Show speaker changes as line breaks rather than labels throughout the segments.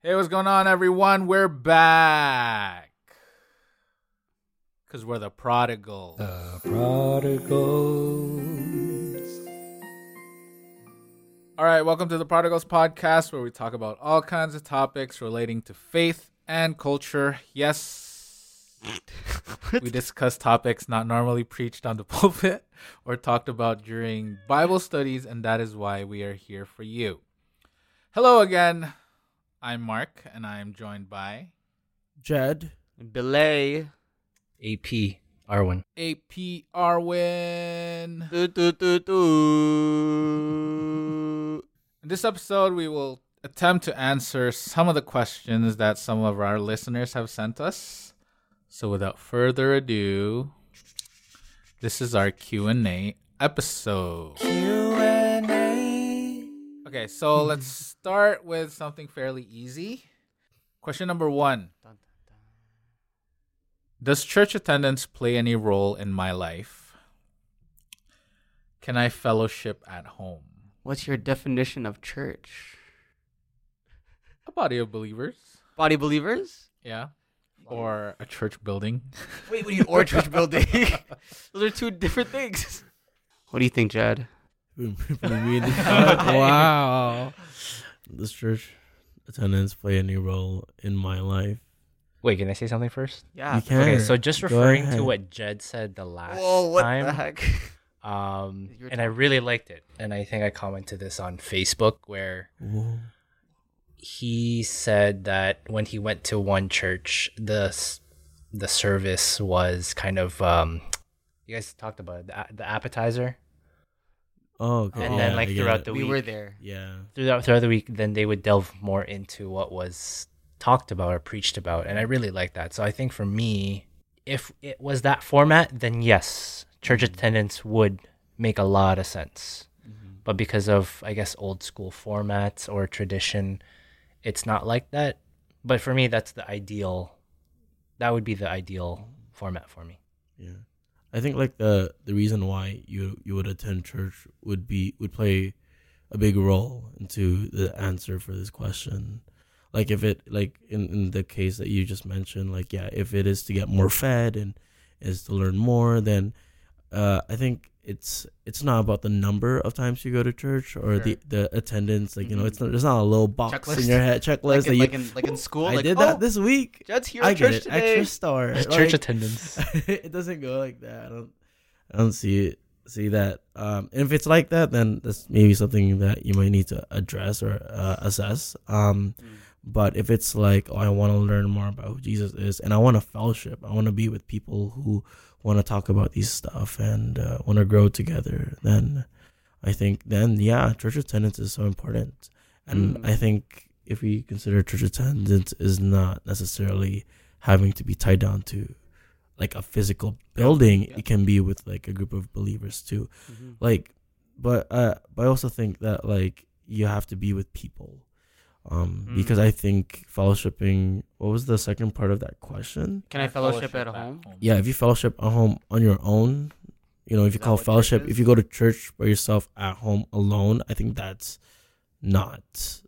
Hey, what's going on, everyone? We're back. Because we're the prodigal.
The prodigals.
All right, welcome to the Prodigals Podcast, where we talk about all kinds of topics relating to faith and culture. Yes, we discuss topics not normally preached on the pulpit or talked about during Bible studies, and that is why we are here for you. Hello again. I'm Mark, and I am joined by
Jed.
Belay.
AP, Arwin.
AP Arwin.
Do, do, do, do.
In this episode, we will attempt to answer some of the questions that some of our listeners have sent us. So, without further ado, this is our Q&A episode.
Q&A.
Okay, so let's start with something fairly easy. Question number 1. Does church attendance play any role in my life? Can I fellowship at home?
What's your definition of church?
A body of believers.
Body believers?
Yeah. Or a church building.
Wait, what do you mean or church building? Those are two different things. What do you think, Jed?
wow. Does church attendance play any role in my life?
Wait, can I say something first?
Yeah.
You can.
Okay, so just referring to what Jed said the last
Whoa, what
time,
the heck?
um,
Your
and I really liked it, and I think I commented this on Facebook where
Whoa.
he said that when he went to one church, the the service was kind of um, you guys talked about it, the, the appetizer
Oh, okay.
And
yeah,
then, like,
I get
throughout
it.
the
we
week.
were there.
Yeah.
throughout throughout the week. Then they would delve more into what was talked about or preached about, and I really like that. So I think for me, if it was that format, then yes, church mm-hmm. attendance would make a lot of sense. Mm-hmm. But because of I guess old school formats or tradition, it's not like that. But for me, that's the ideal. That would be the ideal format for me.
Yeah. I think like the the reason why you you would attend church would be would play a big role into the answer for this question. Like if it like in, in the case that you just mentioned, like yeah, if it is to get more fed and is to learn more, then uh, I think it's it's not about the number of times you go to church or the the attendance. Like you know,
Mhm.
it's not there's not a little box
Checklist.
in your head checklist
Like
that
in,
you.
like, in, like in school?
I
like,
did
oh,
that this week.
Jed's here
I get
church
it.
today.
Extra star.
church attendance.
it doesn't go like that. I don't I don't see it see that. Um and if it's like that then that's maybe something that you might need to address or uh, assess. Um
Mm.
But if it's like, oh, I want to learn more about who Jesus is, and I want a fellowship, I want to be with people who want to talk about these stuff and uh, want to grow together, then I think then yeah, church attendance is so important. And
Mm.
I think if we consider church attendance is not necessarily having to be tied down to like a physical building,
Yeah.
it can be with like a group of believers too
Mhm.
like but uh but i also think that like you have to be with people um
Mm.
because i think fellowshipping what was the second part of that question
Can I fellowship at home?
yeah if you fellowship at home on your own you know if you
Is
call fellowship if you go to church by yourself at home alone i think that's not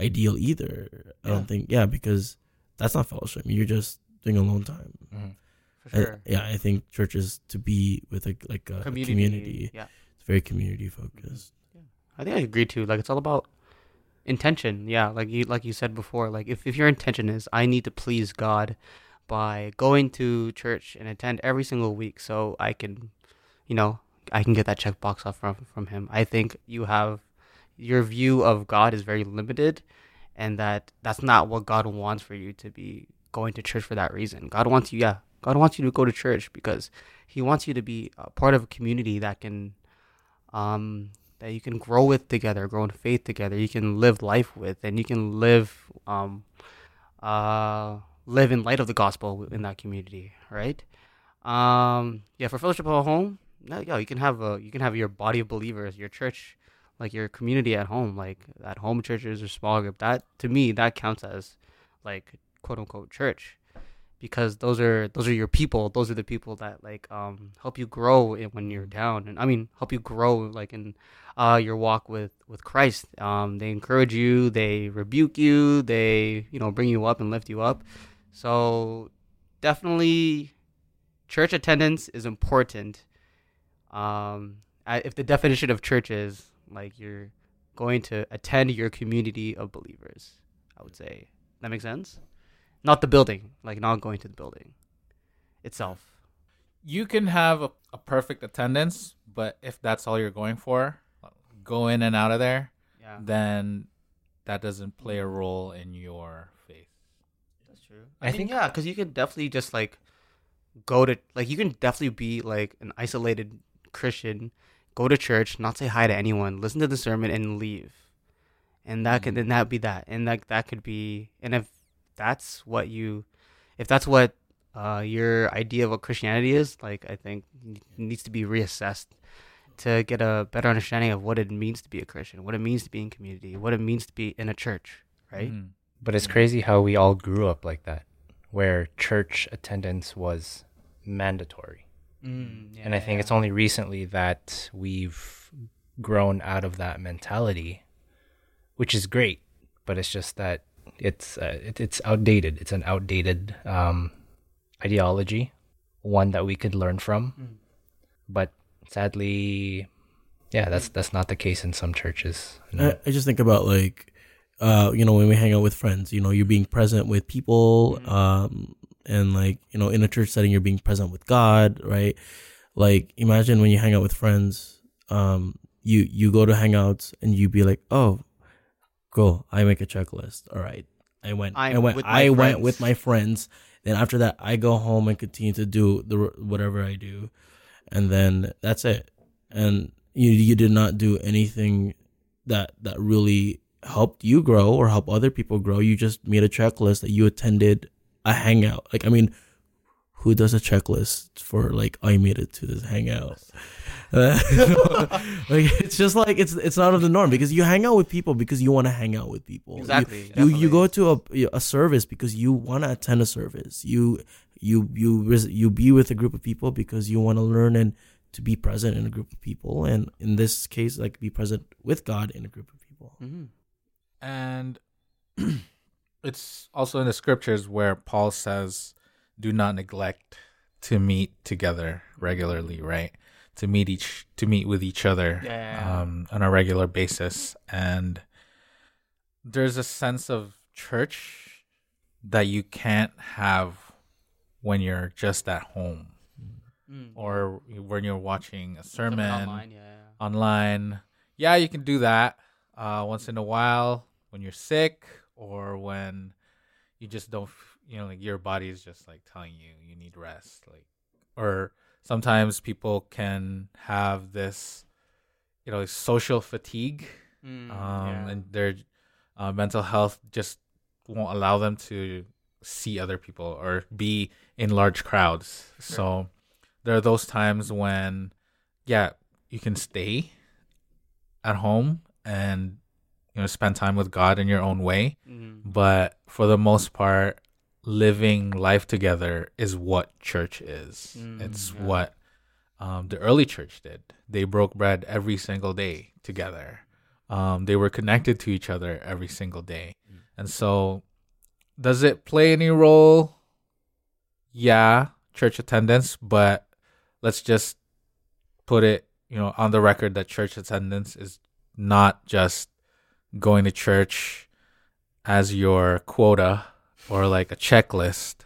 ideal either i don't think yeah because that's not fellowship you're just doing alone time
Mhm.
For
And,
sure.
yeah i think church is to be with a, like a a
community.
community
Yeah.
it's very community focused Yeah,
I think I agree too. Like it's all about intention. Yeah, like you like you said before. Like if, if your intention is I need to please God by going to church and attend every single week so I can you know, I can get that check box off from from him. I think you have your view of God is very limited and that that's not what God wants for you to be going to church for that reason. God wants you yeah, God wants you to go to church because he wants you to be a part of a community that can um that you can grow with together, grow in faith together. You can live life with, and you can live, um, uh, live in light of the gospel in that community, right? Um, yeah, for fellowship at home, yeah, you can have a, you can have your body of believers, your church, like your community at home, like at home churches or small group. That to me, that counts as like quote unquote church, because those are those are your people. Those are the people that like um help you grow when you're down, and I mean help you grow like in uh your walk with with Christ. Um, they encourage you, they rebuke you, they you know bring you up and lift you up. So definitely, church attendance is important. Um, if the definition of church is like you're going to attend your community of believers, I would say that makes sense. Not the building, like not going to the building itself.
You can have a, a perfect attendance, but if that's all you're going for, go in and out of there,
Yeah,
then that doesn't play a role in your faith.
that's true.
I
I, think
think-
yeah, because you can definitely just like go to like you can definitely be like an isolated Christian, go to church, not say hi to anyone, listen to the sermon, and leave. And that could mm-hmm. then that be that, and like that could be, and if that's what you, if that's what uh, your idea of what Christianity is, like I think needs to be reassessed to get a better understanding of what it means to be a Christian, what it means to be in community, what it means to be in a church, right?
Mhm.
But it's crazy how we all grew up like that, where church attendance was mandatory.
Mm,
and I think it's only recently that we've grown out of that mentality, which is great. But it's just that it's uh, it, it's outdated. It's an outdated um, ideology, one that we could learn from.
Mm.
But sadly, yeah, that's that's not the case in some churches.
I, I just think about like, uh, you know, when we hang out with friends, you know, you're being present with people,
Mhm.
um, and like, you know, in a church setting, you're being present with God, right? Like, imagine when you hang out with friends, um, you you go to hangouts and you be like, oh, go, I make a checklist. All right, I went, i
I'm
went,
with my
I went with my friends. Then after that, I go home and continue to do the whatever I do, and then that's it. And you you did not do anything that that really helped you grow or help other people grow. You just made a checklist that you attended a hangout. Like I mean, who does a checklist for like I made it to this hangout? Uh, like it's just like it's it's out of the norm because you hang out with people because you want to hang out with people. You-
Exactly,
You you,
definitely.
go to a a service because you want to attend a service. You you you you be with a group of people because you want to learn and to be present in a group of people and in this case like be present with God in a group of people.
Mhm.
And it's also in the scriptures where Paul says, "Do not neglect to meet together regularly." Right? To meet each to meet with each other
Yeah.
um, on a regular basis, and there's a sense of church that you can't have when you're just at home
Mm.
or when you're watching a sermon
online, yeah.
online. Yeah, you can do that uh, once in a while when you're sick or when you just don't, you know, like your body is just like telling you you need rest. Like, or sometimes people can have this, you know, social fatigue,
Mm,
um,
yeah.
and their uh, mental health just won't allow them to see other people or be in large crowds.
Sure.
So there are those times when, yeah, you can stay at home and you know spend time with God in your own way,
Mhm.
but for the most part, living life together is what church is.
Mm,
it's
yeah.
what um, the early church did. They broke bread every single day together. Um, they were connected to each other every single day.
Mm.
And so, does it play any role? Yeah, church attendance, but let's just put it, you know, on the record that church attendance is not just going to church as your quota or like a checklist,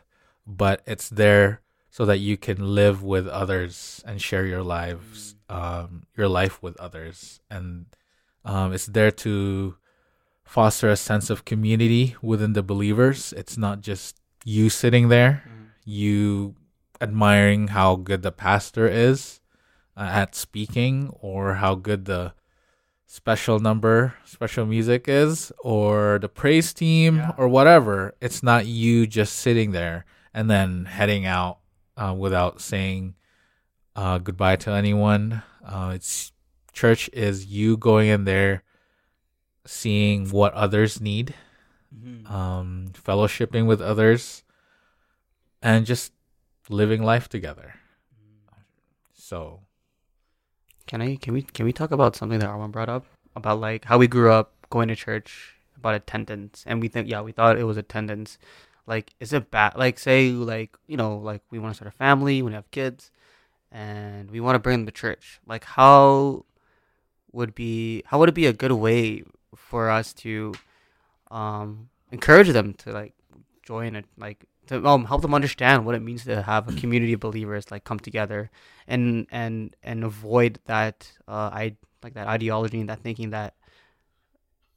but it's there so that you can live with others and share your lives, um, your life with others, and um, it's there to foster a sense of community within the believers. It's not just you sitting there,
Mhm.
you admiring how good the pastor is uh, at speaking, or how good the special number, special music is, or the praise team,
Yeah.
or whatever. It's not you just sitting there and then heading out uh, without saying uh, goodbye to anyone. Uh, it's church is you going in there, seeing what others need,
Mhm.
um, fellowshipping with others, and just living life together. So,
Can I? Can we? Can we talk about something that Armand brought up about like how we grew up going to church about attendance, and we think yeah we thought it was attendance. Like, is it bad? Like, say like you know like we want to start a family, we have kids, and we want to bring them to church. Like, how would be how would it be a good way for us to um encourage them to like join it like to um help them understand what it means to have a community of believers like come together and and and avoid that uh i like that ideology and that thinking that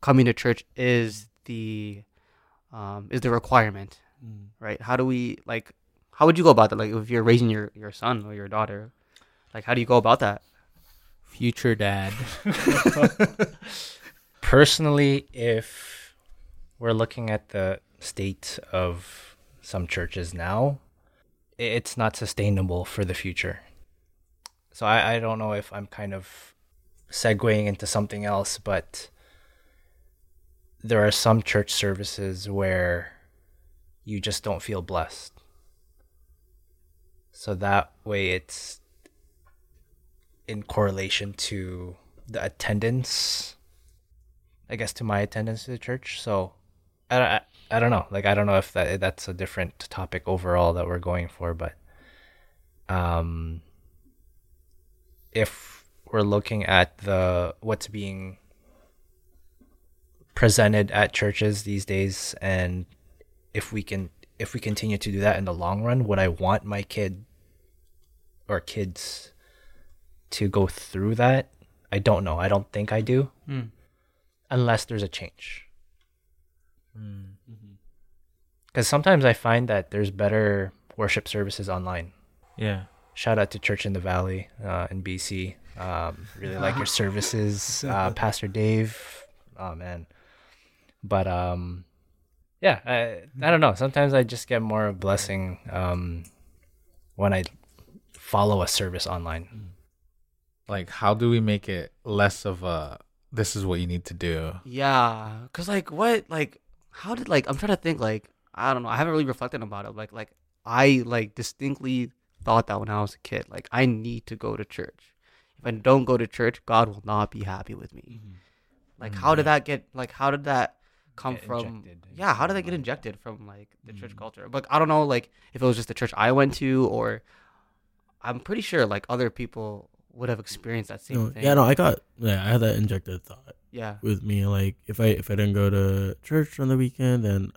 coming to church is the um is the requirement right? How do we like how would you go about that? Like if you're raising your your son or your daughter like how do you go about that?
Future dad.
Personally, if we're looking at the state of some churches now, it's not sustainable for the future. So I, I don't know if I'm kind of segueing into something else, but there are some church services where you just don't feel blessed. So that way it's in correlation to the attendance I guess to my attendance to the church. So I, I, don't know. Like I don't know if that that's a different topic overall that we're going for, but um if we're looking at the what's being presented at churches these days and if we can if we continue to do that in the long run, would I want my kid or kids to go through that? I don't know. I don't think I do unless there's a change. Because sometimes I find that there's better worship services online.
yeah.
Shout out to Church in the Valley uh, in BC. Um, really like your services, uh, Pastor Dave. Oh man, but um, yeah, I I don't know. Sometimes I just get more of a blessing um, when I follow a service online.
Like, how do we make it less of a this is what you need to do?
Yeah, cause like what like how did like I'm trying to think like I don't know I haven't really reflected about it like like I like distinctly thought that when I was a kid like I need to go to church. If I don't go to church, God will not be happy with me. Mm-hmm. Like mm, how did that get like how did that come
Get
from?
injected
Yeah, how did that get injected from like the church mm. culture? But I don't know like if it was just the church I went to or I'm pretty sure like other people would have experienced that same
No,
thing.
yeah, no, I got yeah, I had that injected thought
yeah.
with me. Like if I if I didn't go to church on the weekend, then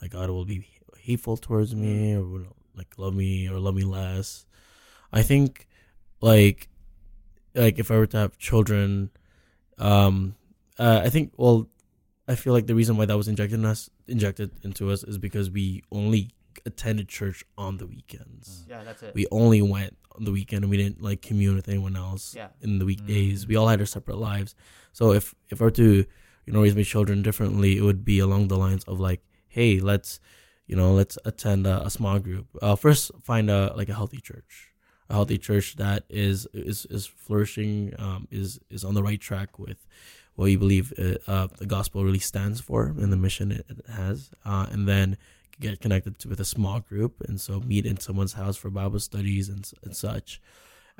like God will be hateful towards me or will like love me or love me less. I think like like if I were to have children, um, uh, I think well, I feel like the reason why that was injected in us injected into us is because we only attended church on the weekends
Yeah, that's it.
we only went on the weekend and we didn't like commune with anyone else
Yeah.
in the weekdays. We all had our separate lives. So if if I were to, you know, raise my children differently, it would be along the lines of like, hey, let's, you know, let's attend a, a small group. Uh, first, find a like a healthy church, a healthy church that is is is flourishing, um, is is on the right track with what you believe uh, uh, the gospel really stands for and the mission it, it has, uh, and then get connected to, with a small group. And so meet in someone's house for bible studies and, and such.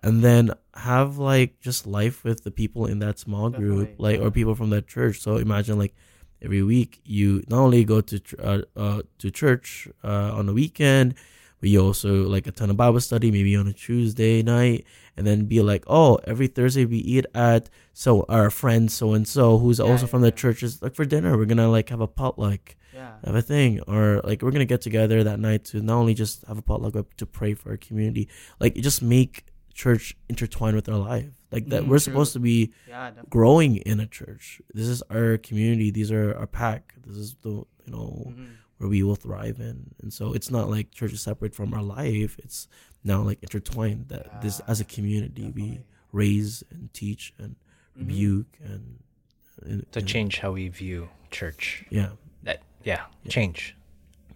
And then have like just life with the people in that small group
Definitely,
like
yeah.
or people from that church. So imagine like every week you not only go to uh, uh, to church uh, on the weekend but you also like a ton of bible study maybe on a tuesday night and then be like oh every thursday we eat at so our friend so and so who's
Yeah,
also
yeah,
from the
yeah.
churches like for dinner we're gonna like have a potluck
Yeah.
have a thing or like we're gonna get together that night to not only just have a potluck but to pray for our community like just make church intertwined with our life like that
Mhm,
we're
true.
supposed to be
Yeah,
growing in a church this is our community these are our pack this is the you know
Mhm.
where we will thrive in and so it's not like church is separate from our life it's now like intertwined that this as a community we raise and teach and
Mhm.
rebuke and, and
To
and-
change how we view church.
yeah
That yeah,
Yeah.
change.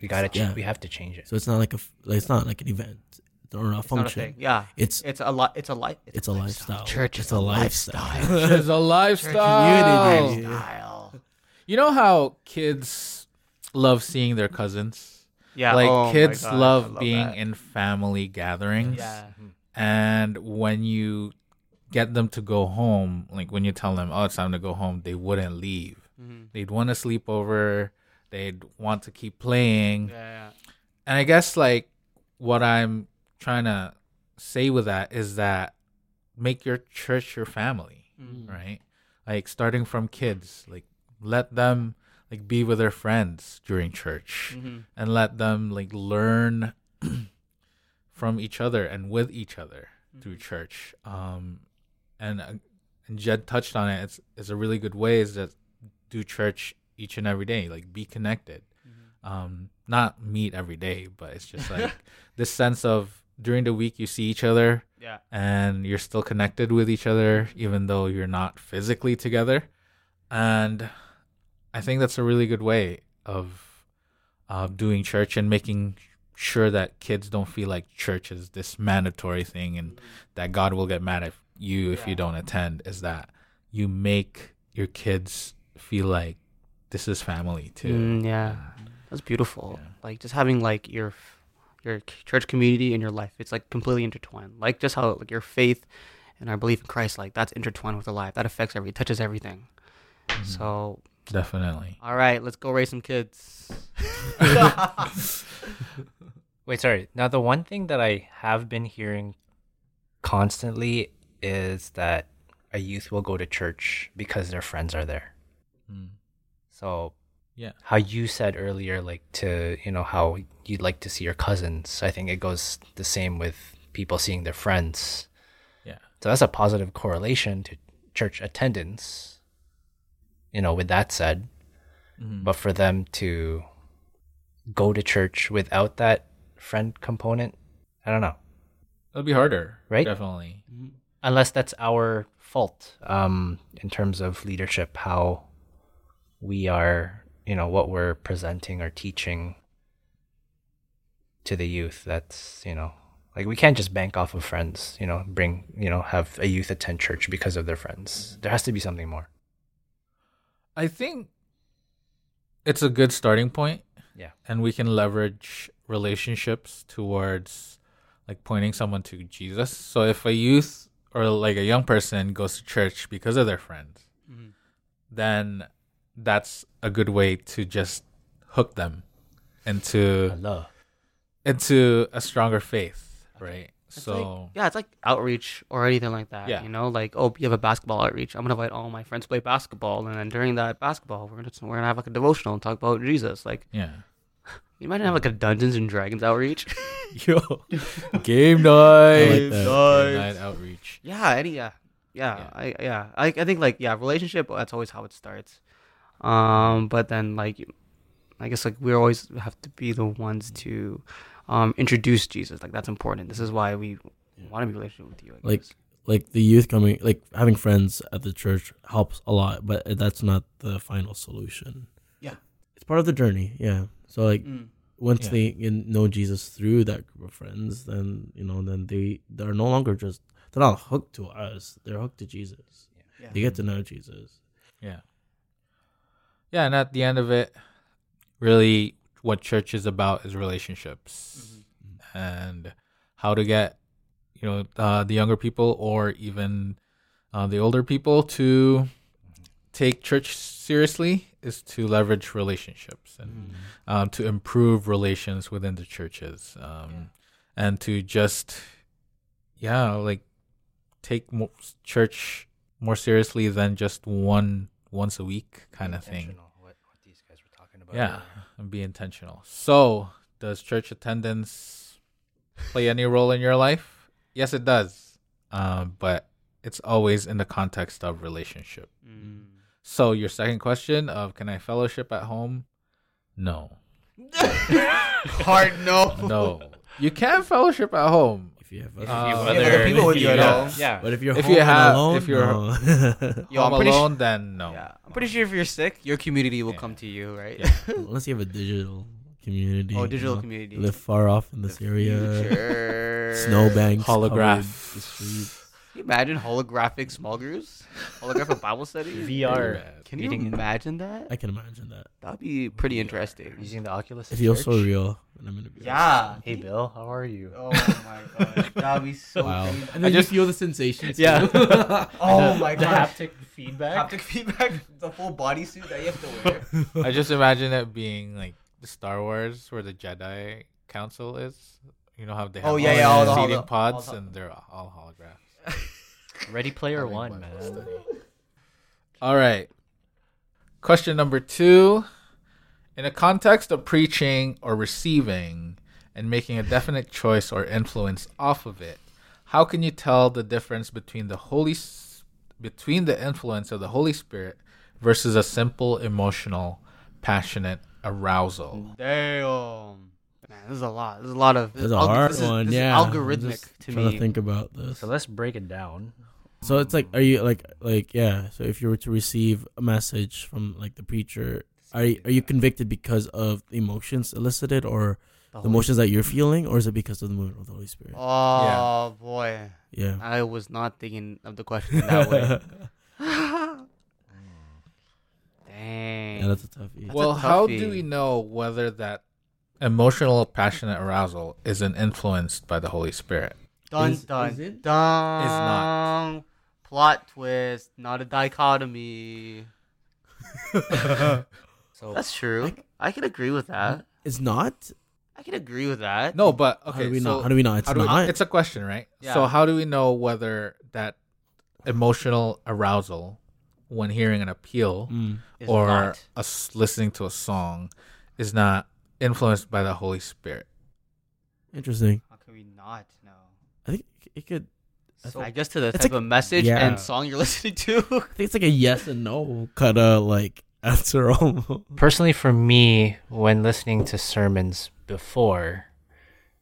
We gotta. Ch-
Yeah.
We have to change it.
So it's not like a like, it's not like an event or a
It's not a
function.
thing. Yeah.
It's
It's a lot. It's a life.
it's a lifestyle.
Church
It's
is
a
a
lifestyle.
It's a lifestyle.
Community.
Lifestyle.
You know how kids love seeing their cousins?
Yeah.
like
oh
kids
gosh, I
love, being
that.
in family gatherings.
Yeah.
And when you get them to go home, like when you tell them, "Oh, it's time to go home," they wouldn't leave.
Mhm.
They'd want to sleep over. They'd want to keep playing.
Yeah, yeah.
And I guess like what I'm trying to say with that is that make your church your family,
Mhm.
right? Like starting from kids, like let them like be with their friends during church
Mhm.
and let them like learn from each other and with each other through church. Um, and uh, and Jed touched on it. It's it's a really good way is that do church each and every day, like be connected. Um, not meet every day, but it's just like this sense of during the week you see each other
Yeah.
and you're still connected with each other even though you're not physically together and i think that's a really good way of uh, doing church and making sure that kids don't feel like church is this mandatory thing and that god will get mad at you if you don't attend is that you make your kids feel like this is family too
Mm, yeah. That's beautiful.
Yeah.
Like just having like your your church community and your life. It's like completely intertwined. Like just how like your faith and our belief in Christ, like that's intertwined with our life. That affects every touches everything.
Mhm.
So
definitely
all right, let's go raise some kids.
Wait, sorry. Now, the one thing that I have been hearing constantly is that a youth will go to church because their friends are there.
Mm.
So,
Yeah.
how you said earlier, like to, you know, how you'd like to see your cousins, I think it goes the same with people seeing their friends.
yeah
So, that's a positive correlation to church attendance, you know, with that said.
Mhm.
But for them to go to church without that friend component, I don't know.
it'll be harder
Right?
definitely
unless that's our fault um in terms of leadership how we are you know what we're presenting or teaching to the youth that's you know like we can't just bank off of friends you know bring you know have a youth attend church because of their friends there has to be something more
I think it's a good starting point.
Yeah.
And we can leverage relationships towards like pointing someone to Jesus. So if a youth or like a young person goes to church because of their friends, mm-hmm. then that's a good way to just hook them into
Allah.
into a stronger faith, right?
It's
so
like, yeah, it's like outreach or anything like that.
Yeah.
You know, like oh, you have a basketball outreach. I'm gonna invite all my friends to play basketball, and then during that basketball, we're gonna we're gonna have like a devotional and talk about Jesus. Like
yeah.
you might have like a Dungeons and Dragons outreach.
Yo. Game night.
like.
Game night outreach.
yeah, any yeah, yeah,
Yeah.
I yeah, I I think like yeah, relationship. That's always how it starts. Um, but then like, I guess like we always have to be the ones to, um, introduce Jesus. Like that's important. This is why we want to be in a relationship with you. I
Like,
guess.
like the youth coming like having friends at the church helps a lot but that's not the final solution
Yeah.
it's part of the journey yeah so like
Mm.
once
Yeah.
they know jesus through that group of friends then you know then they they're no longer just they're not hooked to us they're hooked to jesus
Yeah.
they get to know jesus
Yeah. Yeah, and at the end of it, really what church is about is relationships. And how to get, you know, uh, the younger people or even uh, the older people to take church seriously is to leverage relationships and um, to improve relations within the churches um, and to just, yeah, like take mo- church more seriously than just one once a week kind of thing.
Intentional, What, what these guys were talking about.
Yeah, and be intentional. So, does church attendance play any role in your life? Yes, it does. Um, but it's always in the context of relationship.
Mm.
So, your second question of can I fellowship at home? No.
Hard no.
No. You can fellowship at home.
If you have
If
Uh,
you
yeah,
other-
other people with you at
yeah.
home.
Yeah.
but if you're
If
home
you
and
have-
alone,
if you're-
no.
Yo, I'm
home
pretty
alone, then no.
Yeah, I'm pretty sure if you're sick, your community will
Yeah.
come to you, right?
unless you have a digital community
oh,
you
digital
know,
community.
live far off in this area
Future.
snowbanks
Holograph.
Covered the streets.
you imagine holographic small groups, holographic Bible study.
VR.
Can you
meeting-
imagine that?
I can imagine that.
That'd be pretty interesting.
using the Oculus.
It
in
feels so
church?
real. And I'm gonna be
Yeah.
Hey Bill, how are you?
Oh my god, that'd be so.
Wow.
crazy.
And then
I just
you feel the sensations.
Yeah.
too.
Oh
The-
my
the
god.
haptic feedback.
Haptic feedback, the full bodysuit that you have to wear.
I just imagine it being like the Star Wars where the Jedi Council is. You know how they oh, have
Oh, yeah,
all
yeah, all
the
the-
seating
all the-
pods
all the-
and they're all holographs.
Ready Player One, man.
study. All right. Question number two. In a context of preaching or receiving and making a definite choice or influence off of it, how can you tell the difference between the Holy between the influence of the Holy Spirit versus a simple emotional, passionate arousal?
Damn. Man, this is a lot. This is a lot of.
It's a
alg-
hard
this is-
one.
this is
yeah. I'm
algorithmic
just
to
trying
me.
to think about this.
So let's break it down.
So it's like, are you like, like, yeah? So if you were to receive a message from like the preacher, are you, are you convicted because of the emotions elicited, or the
Holy-
emotions that you're feeling, or is it because of the movement of the Holy Spirit?
Oh boy,
Yeah.
I was not thinking of the question that way. Dang.
yeah, that's a toughie.
That's
well,
a
how do we know whether that emotional, passionate arousal isn't influenced by the Holy Spirit?
dun
Is-
dun
is it?
dun.
Is not.
Plot twist, not a dichotomy.
So
That's true. I can agree with that.
It's not.
I can agree with that.
No, but okay.
how
okay.
do we
so
know? How do we know it's
how we-
not?
it's a question, right?
Yeah.
So how do we know whether that emotional arousal when hearing an appeal
Mm.
Or
not.
us listening to a song is not influenced by the Holy Spirit?
Interesting.
How can we not know?
I think it could. I
So I guess to the type
like-
of message
yeah.
and song you're listening to.
I think it's like a yes and no kind of like answer almost.
personally, for me, when listening to sermons before,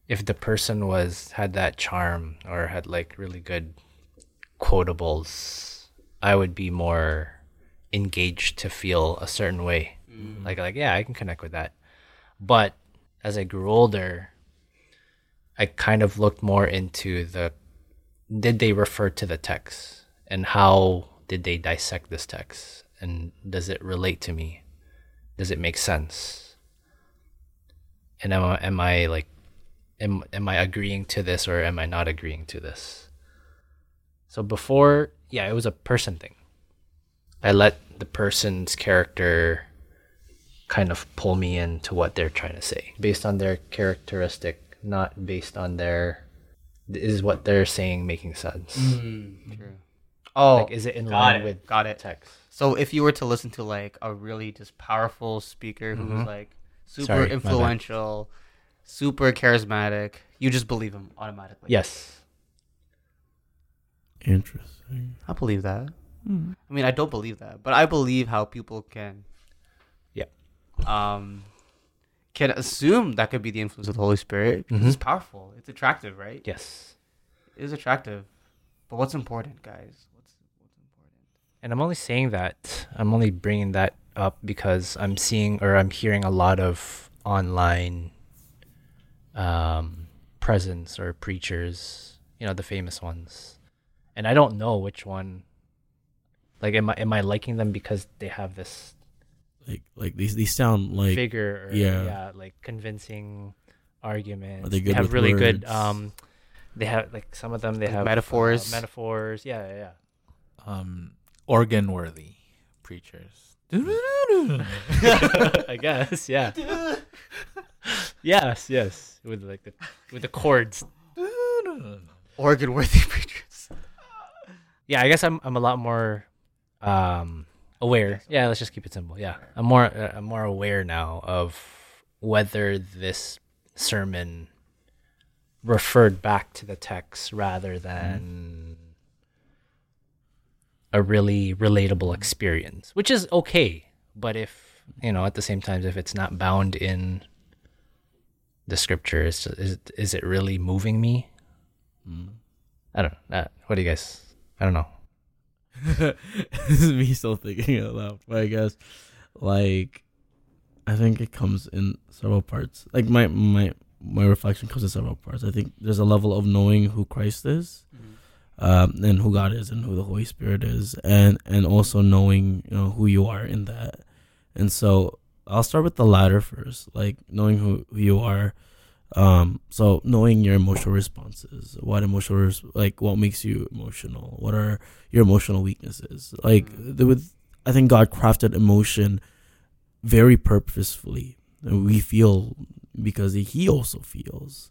if the person was had that charm or had like really good quotables, I would be more engaged to feel a certain way. Mm. Like like yeah, I can connect with that. But as I grew older, I kind of looked more into the did they refer to the text and how did they dissect this text and does it relate to me? Does it make sense? And am I, am I like am am I agreeing to this or am I not agreeing to this? So before, yeah, it was a person thing. I let the person's character kind of pull me into what they're trying to say based on their characteristic, not based on their is what they're saying making sense. Mm-hmm.
True. Oh,
Like, is it in
got
line
it,
with
got it.
text?
So if you were to listen to like a really just powerful speaker who's mm-hmm. like super
Sorry,
influential, super charismatic, you just believe him automatically.
Yes.
Interesting.
I believe that. Hmm. I mean, I don't believe that, but I believe how people can,
Yep.
Um, can assume that could be the influence of the Holy Spirit. because It's powerful. It's attractive, right?
Yes.
It is attractive. But what's important, guys? What's what's important?
And I'm only saying that, I'm only bringing that up because I'm seeing or I'm hearing a lot of online um, presence or preachers, you know, the famous ones. And I don't know which one. Like, am I am I liking them because they have this
Like like these these sound like
figure? Or,
yeah.
yeah, like convincing arguments.
Are they good
have
with
really good. Um, they have like some of them. They
Like
have uh,
metaphors?
metaphors. Yeah, yeah. yeah.
Um, organ worthy preachers.
I guess, yeah. yes, yes. With like the with the chords.
Organ worthy preachers.
Yeah, I guess I'm I'm a lot more um aware. Yeah, let's just keep it simple. Yeah. I'm more uh, I'm more aware now of whether this sermon referred back to the text rather than a really relatable experience, which is okay. But if you know, at the same time, if it's not bound in the scripture, is is, is it really moving me? I don't know. Uh, what do you guys? I don't know.
This is me still thinking out loud. But I guess like I think it comes in several parts. Like my my my reflection comes in several parts. I think there's a level of knowing who Christ is. um, and who God is and who the Holy Spirit is, and and also knowing you know who you are in that. And so I'll start with the latter first, like knowing who, who you are. Um, so knowing your emotional responses, what emotional res- like what makes you emotional, what are your emotional weaknesses? Like the, with, I think God crafted emotion very purposefully. We feel because He also feels.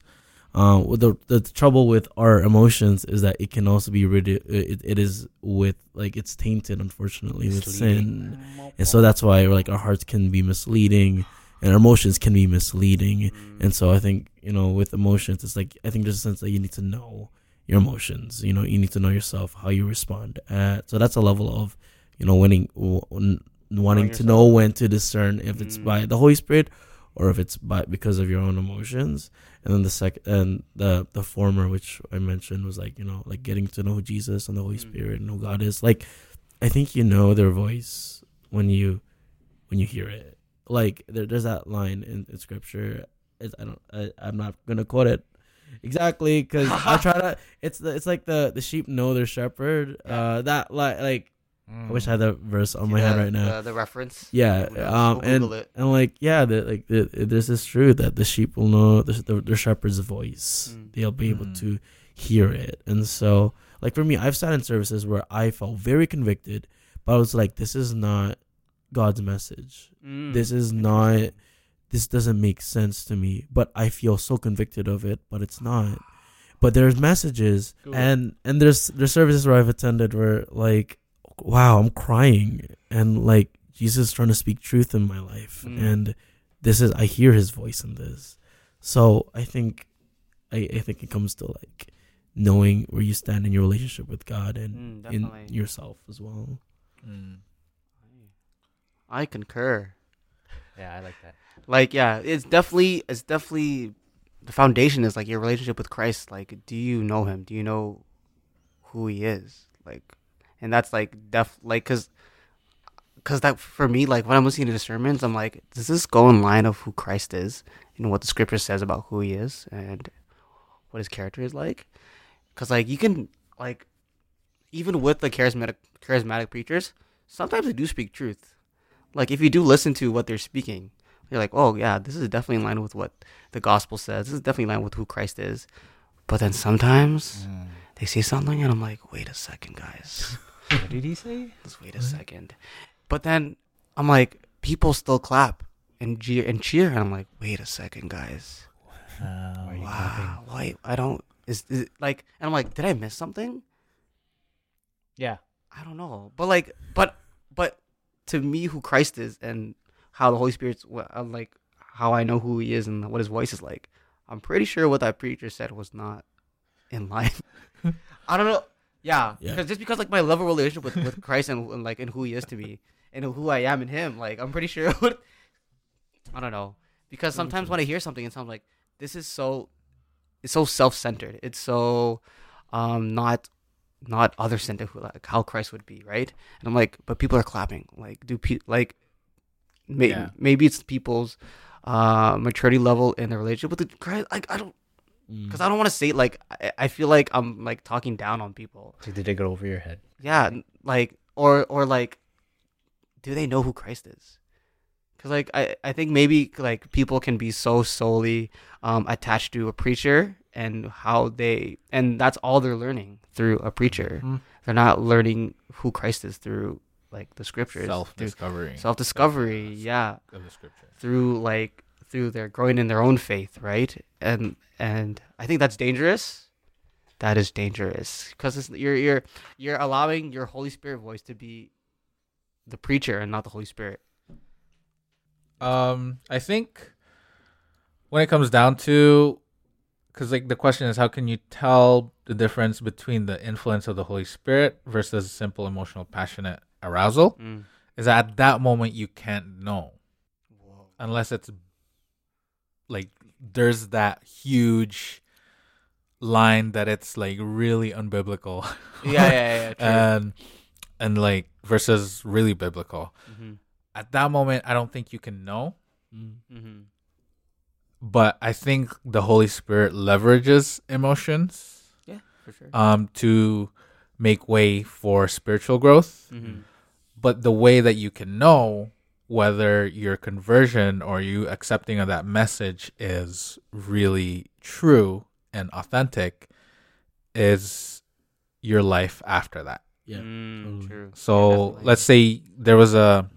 Um, the the trouble with our emotions is that it can also be ridi- it, it is with like it's tainted unfortunately with sin, and so that's why like our hearts can be misleading and our emotions can be misleading, and so I think you know with emotions it's like I think there's a sense that you need to know your emotions, you know you need to know yourself how you respond. Uh, so that's a level of you know winning w- wanting to know when to discern if it's
Mm.
by the Holy Spirit or if it's by because of your own emotions and then the second and the the former which i mentioned was like you know like getting to know jesus and the holy
Mm.
spirit and who god is like i think you know their voice when you when you hear it like there, there's that line in, in scripture it's, i don't I, i'm not gonna quote it exactly because i try to it's the it's like the the sheep know their shepherd uh that like like i wish i had that verse on my
the,
head right now
The, the reference.
yeah,
We'll-
um,
we'll
and
it.
and like yeah, the, like the, there's this truth that the sheep will know the, the, the shepherd's voice.
Mm.
They'll be able
Mm.
to hear it, and so like for me, I've sat in services where I felt very convicted, but I was like, this is not God's message.
Mm.
This is not. This doesn't make sense to me, but I feel so convicted of it, but it's not. But there's messages,
Cool.
and and there's there's services where I've attended where like, wow, I'm crying, and like Jesus is trying to speak truth in my life,
Mm.
and this is I hear His voice in this. So I think, I I think it comes to like knowing where you stand in your relationship with God and
Mm,
in yourself as well.
Mm.
I concur.
Yeah, I like that.
Like, yeah, it's definitely, it's definitely, the foundation is like your relationship with Christ. Like, do you know Him? Do you know who He is? Like, and that's like def, like, cause, cause that for me, like when I'm listening to the sermons, I'm like, does this go in line of who Christ is and what the Scripture says about who He is and what His character is like? Cause like you can like, even with the charismatic charismatic preachers, sometimes they do speak truth. Like if you do listen to what they're speaking, you're like, oh yeah, this is definitely in line with what the gospel says. This is definitely in line with who Christ is. But then sometimes
Mm.
they say something, and I'm like, wait a second, guys,
What did he say?
let's wait a second. But then I'm like, people still clap and cheer and cheer, and I'm like, wait a second, guys.
Why are you?
Wow, wait, I don't. Is, is like? And I'm like, did I miss something?
Yeah.
I don't know, but like, but to me, who Christ is and how the Holy Spirit's uh, like how I know who He is and what His voice is like, I'm pretty sure what that preacher said was not in line. I don't know. Yeah,
Yeah.
because just because like my level relationship with, with Christ and, and like and who He is to me and who I am in Him, like I'm pretty sure. Would, I don't know because sometimes when I hear something, it sounds like this is so, it's so self-centered. It's so, um, not not other center who like how Christ would be, right? And I'm like, but people are clapping. Like, do pe- like may-
Yeah.
maybe it's people's uh maturity level in their relationship with the Christ. Like, I don't
Mm.
because I don't want to say like I, I feel like I'm like talking down on people.
So did it go over your head?
Yeah, like or or like, do they know who Christ is? Because like I I think maybe like people can be so solely um attached to a preacher and how they and that's all they're learning through a preacher
Mhm.
they're not learning who Christ is through like the scriptures,
Self discovery.
self discovery, yeah,
of the scripture.
through like through their growing in their own faith, right? And and I think that's dangerous. That is dangerous because you're you're you're allowing your Holy Spirit voice to be the preacher and not the Holy Spirit.
Um, I think when it comes down to, because like the question is, how can you tell the difference between the influence of the Holy Spirit versus simple emotional, passionate arousal?
Mm.
Is that at that moment you can't know unless it's like there's that huge line that it's like really unbiblical
Yeah, yeah, yeah. yeah
and and like versus really biblical.
mm-hmm.
At that moment, I don't think you can know.
Mm.
Mm-hmm.
but I think the Holy Spirit leverages emotions
for sure.
um, to make way for spiritual growth.
hmm
But the way that you can know whether your conversion or you accepting of that message is really true and authentic is your life after that.
Yeah.
Mm,
totally.
true.
So
definitely.
let's say there was a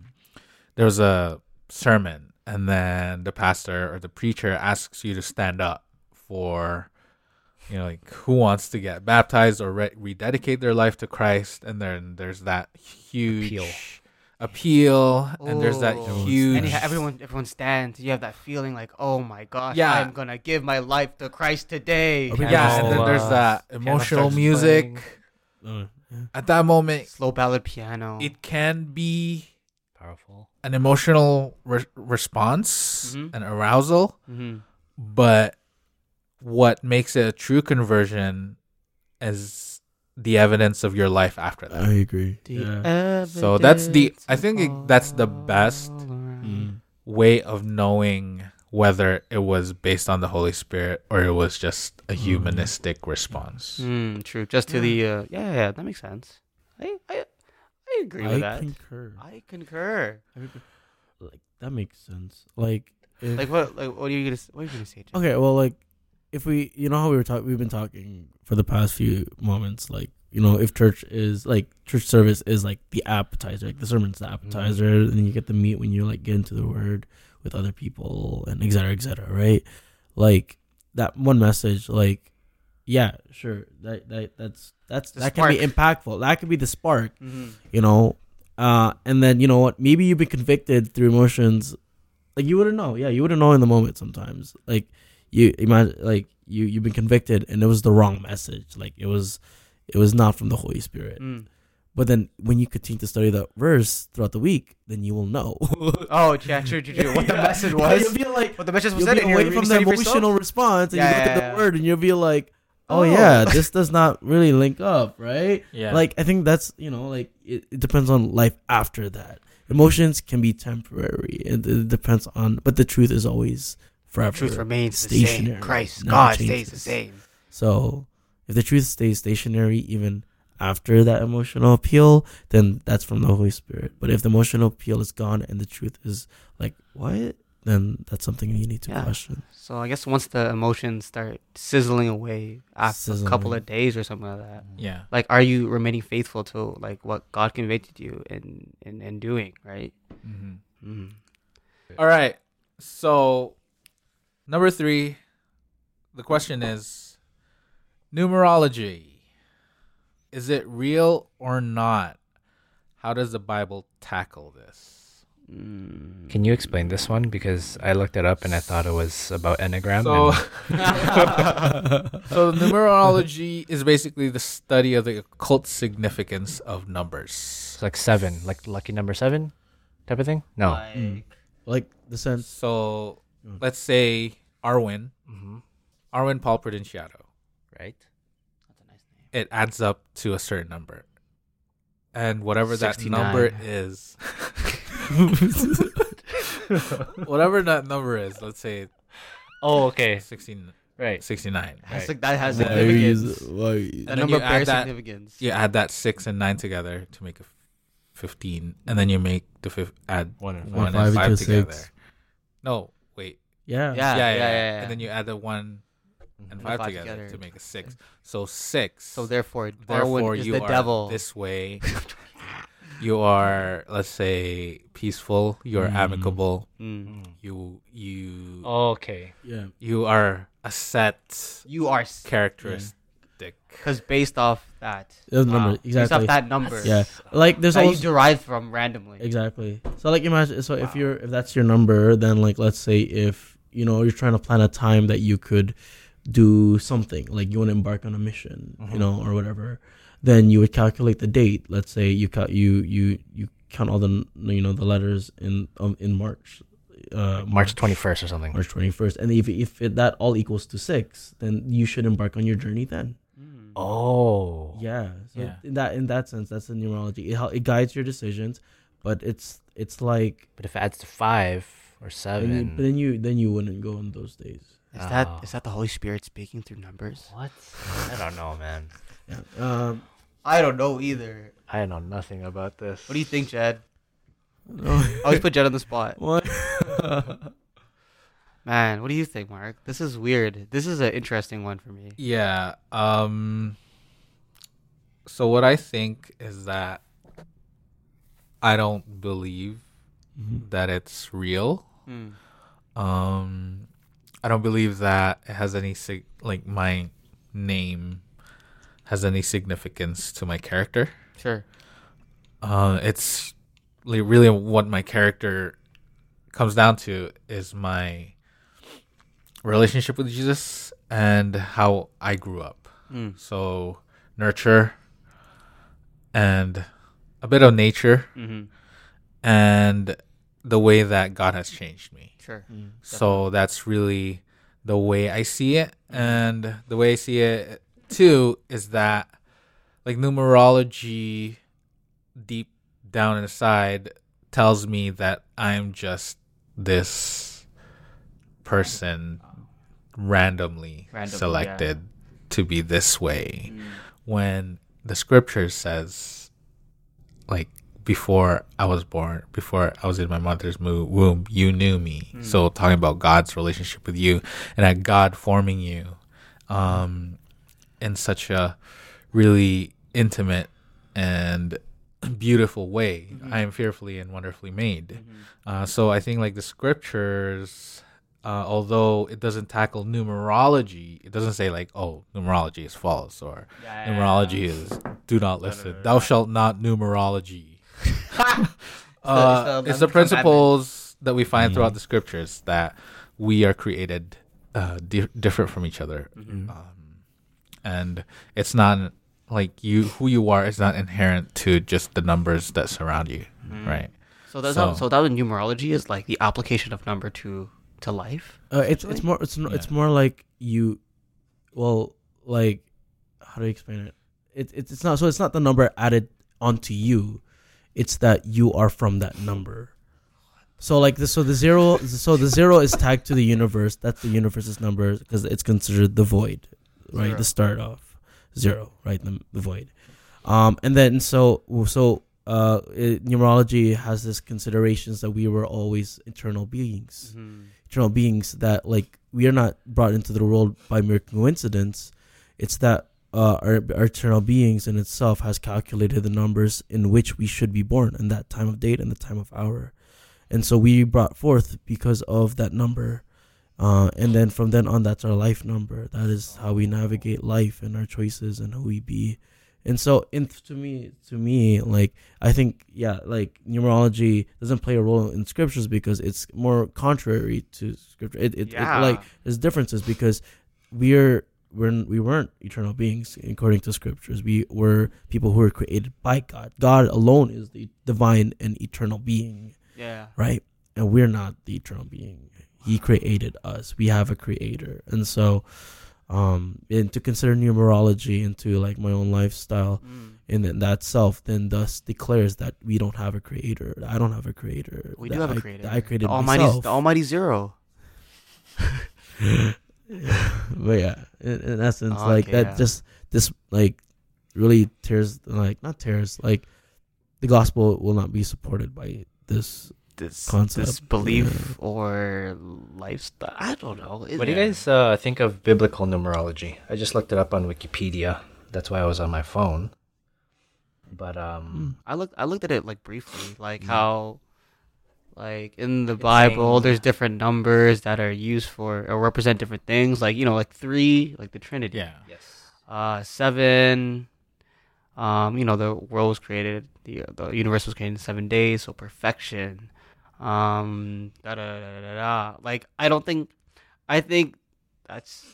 there was a sermon and then the pastor or the preacher asks you to stand up for you know like who wants to get baptized or re- rededicate their life to Christ and then there's that huge
Appeal.
appeal, and there's that
Oh.
huge
And you everyone, everyone stands. You have that feeling like, oh my gosh,
Yeah.
I'm gonna give my life to Christ today.
Are we
yeah and then there's that emotional music
playing.
Uh,
at that moment
Slow ballad piano.
it can be
Powerful.
An emotional re- response
Mhm.
an arousal
hmm
but what makes it a true conversion is the evidence of your life after that.
I agree. Yeah.
So that's the- I think it- that's the best
Mm.
Way of knowing whether it was based on the Holy Spirit or it was just a
Mm.
humanistic response.
Mm, true. Just to the uh, yeah, yeah, that makes sense. I I, I agree
I
with that.
concur.
I concur.
Like that makes sense. Like, if,
Like what? Like what are you gonna? s- What are you gonna say? Jeff?
okay, well, like if we, you know how we were talking, we've been talking for the past few moments. Like, you know, if church is like church service is like the appetizer, like the sermon's the mm-hmm. appetizer, and you get the meat when you like get into the word with other people and et cetera, et cetera, right? Like that one message, like, yeah, sure, that that that's that's
The
that can be impactful. That could be the spark
Mm-hmm.
you know uh and then you know what maybe you've been convicted through emotions like you wouldn't know yeah you wouldn't know in the moment sometimes like you imagine like you you've been convicted and it was the wrong message like it was it was not from the holy spirit
Mm.
but then when you continue to study that verse throughout the week then you will know
Oh, yeah, true, true, true. What the message
Yeah,
was?
you'll be like
What the message was
you'll
said
be away from the
for yourself?
emotional response and
Yeah,
you look
yeah,
at the
yeah.
word and you'll be like oh,
Oh.
yeah this does not really link up right
Yeah.
like i think that's you know like it, it depends on life after that emotions can be temporary it, it depends on but the truth is always forever
Truth remains the
stationary,
same. Christ,
never
God stays
changes.
the same.
so if the truth stays stationary even after that emotional appeal then that's from the holy spirit but if the emotional appeal is gone and the truth is like what then that's something you need to
Yeah.
question
So I guess once the emotions start sizzling away after a couple of days or something like that,
yeah.
like are you remaining faithful to like what God convicted you in in, in doing, right?
hmm
Mm.
All right. So, number three, the question is numerology. Is it real or not? How does the Bible tackle this?
Mm.
Can you explain this one? Because I looked it up and I thought it was about Enneagram.
So,
and
so numerology is basically the study of the occult significance of numbers.
it's like seven, like lucky number seven type of thing? No.
Mm. like the sense
So,
Mm.
let's say Arwin,
hmm
Arwin Paul Prudenciato.
Right?
That's a nice name.
it adds up to a certain number. And whatever that number is, whatever that number is, let's say
Oh, okay.
16,
Right.
69.
Has
right?
that has
Why
Why are
significance.
why are you-
And then
number
you add
bears
that-
significance.
You add that 6 and 9 together to make a 15. And then you make the fifth, add
One and
1
five
and 5
into
together.
six.
No, wait.
yeah
Yeah, yeah, yeah, yeah.
And then you add the 1 mm-hmm. and
And
5
five
together,
together.
to make a 6. So 6.
So therefore,
Therefore,
Darwin is
you
the
are
devil.
this way. you are, let's say, peaceful. You're
Mm.
amicable.
Mm.
You you
Okay.
yeah
you are a set
You are
characteristic.
because based off that,
There's a number
Wow.
based off
exactly
that number,
yeah like there's
that you
always
derive from randomly.
Exactly. So like imagine so if you're if that's your number, then like let's say if you know you're trying to plan a time that you could do something, like you want to embark on a mission, you
Mhm.
know, or whatever, then you would calculate the date. Let's say you cut you you you count all the you know the letters in um, in March. Uh,
March 21st or something.
March 21st and if if it, that all equals to 6 then you should embark on your journey then
Mm.
Oh.
yeah. So
Yeah.
in that in that sense, that's the numerology. It it guides your decisions, but it's it's like
But if it adds to five or
Then
seven.
you, but then you then you wouldn't go on those days.
Is that
Oh.
is that the Holy Spirit speaking through numbers?
what? I don't know, man.
Yeah. Um.
I don't know either.
I know nothing about this.
What do you think, Jed?
No.
I always put Jed on the spot.
what?
Man, what do you think, Mark? This is weird. This is an interesting one for me.
Yeah. Um. So what I think is that I don't believe
Mhm.
that it's real.
Hmm.
Um, I don't believe that it has any sig- like my name has any significance to my character.
Sure.
Uh, it's li- really what my character comes down to is my relationship with Jesus and how I grew up.
Hmm.
So nurture and a bit of nature
Mm-hmm.
and the way that God has changed me.
Sure.
So that's really the way I see it. And the way I see it too is that like numerology deep down inside tells me that I'm just this person randomly,
Randomly,
selected to be this way
Mm.
when the scripture says like before I was born, before I was in my mother's womb, you knew me.
Hmm.
So talking about God's relationship with you and that God forming you um in such a really intimate and beautiful way.
Mhm.
I am fearfully and wonderfully made.
Mhm.
Uh, so I think like the scriptures, uh, although it doesn't tackle numerology, it doesn't say like, oh, numerology is false or numerology is do not
No, no,
listen.
no,
Thou
no.
shalt not numerology.
it's
uh,
the
it's the principles that we find
Mhm.
throughout the scriptures that we are created uh, di- different from each other,
Mhm.
um, and it's not like you who you are is not inherent to just the numbers that surround you,
Mm.
right?
So that's
So-
Not, so that was numerology is like the application of number to to life.
Uh, it's it's more it's no- it's more like you, well, like how do you explain it? It, it? It's not so it's not the number added onto you, it's that you are from that number. So like the so the zero so the zero is tagged to the universe. That's the universe's number because it's considered the void, right?
Zero.
The start off zero, right? The, the void. Um, and then so so uh, it, numerology has this considerations that we were always eternal beings eternal beings that like we are not brought into the world by mere coincidence it's that uh, our, our eternal beings in itself has calculated the numbers in which we should be born and that time of date and the time of hour and so we brought forth because of that number uh, and then from then on that's our life number that is how we navigate life and our choices and who we be and so in to me to me like i think yeah like numerology doesn't play a role in scriptures because it's more contrary to scripture it, it,
yeah.
it like there's differences because we're we're we weren't eternal beings according to scriptures we were people who were created by god god alone is the divine and eternal being
yeah.
right? And we're not the eternal being. He created us. We have a creator. And so um and to consider numerology into like my own lifestyle
Mm.
in that- that self then thus declares that we don't have a creator. I don't have a creator.
We do have a
I-
creator.
I created
the almighty,
myself.
the almighty zero.
but yeah, in, in essence,
Oh,
like
okay,
that
yeah.
just this like really tears like not tears like the gospel will not be supported by this
This
Concept,
this belief or lifestyle. I don't know. It-
What do you guys uh, think of biblical numerology? I just looked it up on Wikipedia. That's why I was on my phone. But um,
I looked. I looked at it like briefly, like
Mm.
how, like in the
It's
Bible,
saying-
there's different numbers that are used for or represent different things. Like you know, like three, like the Trinity.
Yeah.
yes,
Uh, seven. Um, you know, the world was created. The the universe was created in seven days, so perfection. Um, da da da da da. Like I don't think. I think that's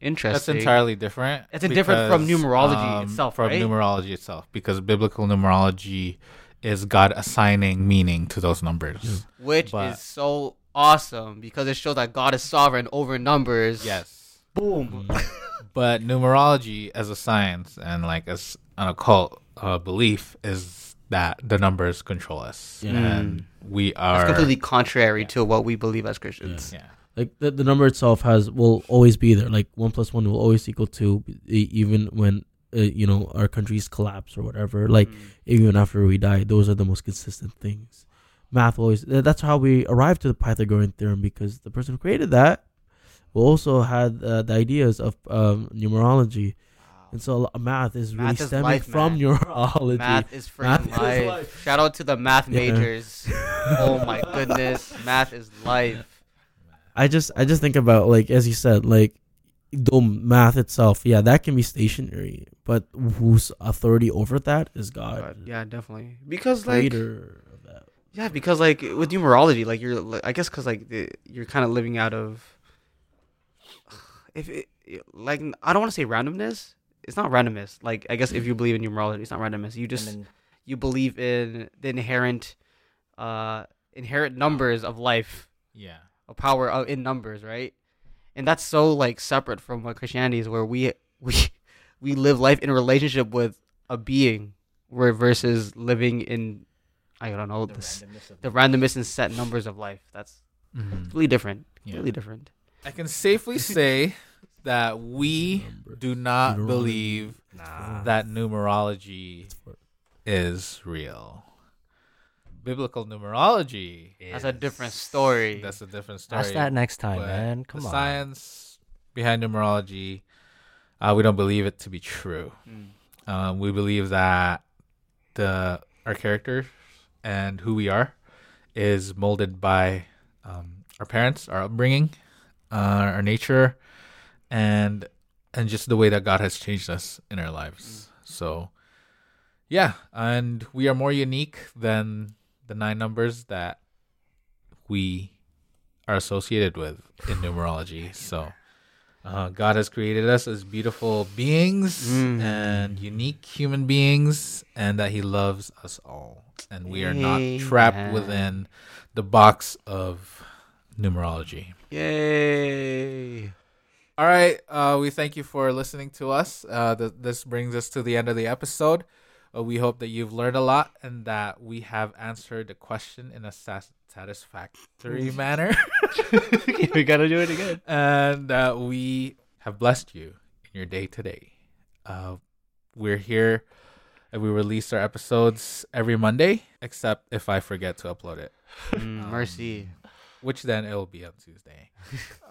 interesting.
That's entirely different.
It's a different from numerology itself,
From
right?
numerology itself, because biblical numerology is God assigning meaning to those numbers.
which
But-
is so awesome because it shows that God is sovereign over numbers.
Yes,
Boom.
but numerology as a science and like as an occult uh, belief is that the numbers control us,
Yeah.
and we
It's
are
completely contrary to what we believe as Christians.
yeah.
like the, the number itself has will always be there like one plus one will always equal two even when uh, you know our countries collapse or whatever like
Mm.
even after we die those are the most consistent things math always that's how we arrived to the pythagorean theorem because the person who created that also had uh, the ideas of um, numerology and so math is really
is
stemming
life,
from
man.
numerology
Math is
Math
freaking
is
life.
life.
Shout out to the math
Yeah.
majors. oh my goodness, math is life.
I just I just think about like as you said, like the math itself, yeah, that can be stationary, but whose authority over that is God.
But yeah, definitely. Because like
Creator of that.
yeah, because like with numerology, like you're like, I guess because like the, you're kind of living out of if it like I don't want to say randomness. It's not randomness. Like I guess if you believe in numerology, it's not randomness. You just
then
you believe in the inherent uh inherent numbers of life
Yeah.
a power of in numbers, right? And that's so like separate from what Christianity is, where we we we live life in a relationship with a being, where versus living in I don't know
the
the,
randomness of
the randomness and set numbers of life. That's
Mhm.
completely different.
Yeah.
Completely different.
I can safely say that we
Numbers.
do not
Numerology.
believe
nah.
that numerology is real. Biblical numerology.
That's a different story.
That's a different story.
Ask that next time,
but
man. Come
the
on.
science behind numerology, uh, we don't believe it to be true.
Mm.
Um, we believe that the our character and who we are is molded by um, our parents, our upbringing, uh, our nature, and and just the way that God has changed us in our lives. So, yeah, and we are more unique than the nine numbers that we are associated with in numerology. So. Uh, God has created us as beautiful beings
Mm.
and unique human beings, and that He loves us all. And we are not trapped within the box of numerology.
Yay!
All right. Uh, we thank you for listening to us. Uh, th- this brings us to the end of the episode. Uh, we hope that you've learned a lot and that we have answered the question in a sas- satisfactory manner.
we gotta do it again.
and that we have blessed you in your day today. Uh, we're here and we release our episodes every Monday, except if I forget to upload it,
Mm,
Um,
mercy.
which then it'll be on Tuesday.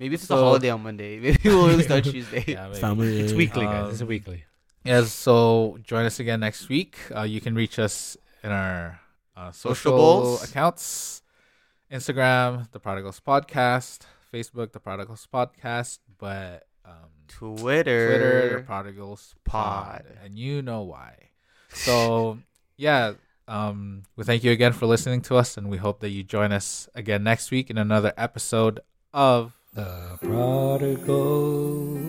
Maybe it's a
so-
holiday on Monday. Maybe we'll release on Tuesday.
Yeah, maybe.
Family.
It's weekly, guys.
Um,
It's a weekly.
Yes, so join us again next week. Uh, you can reach us in our uh, social accounts Instagram, The Prodigals Podcast, Facebook, The Prodigals Podcast, but um,
Twitter.
Twitter, The Prodigals
Pod.
Pod. And you know why. So, yeah, um, we thank you again for listening to us, and we hope that you join us again next week in another episode of
the prodigal.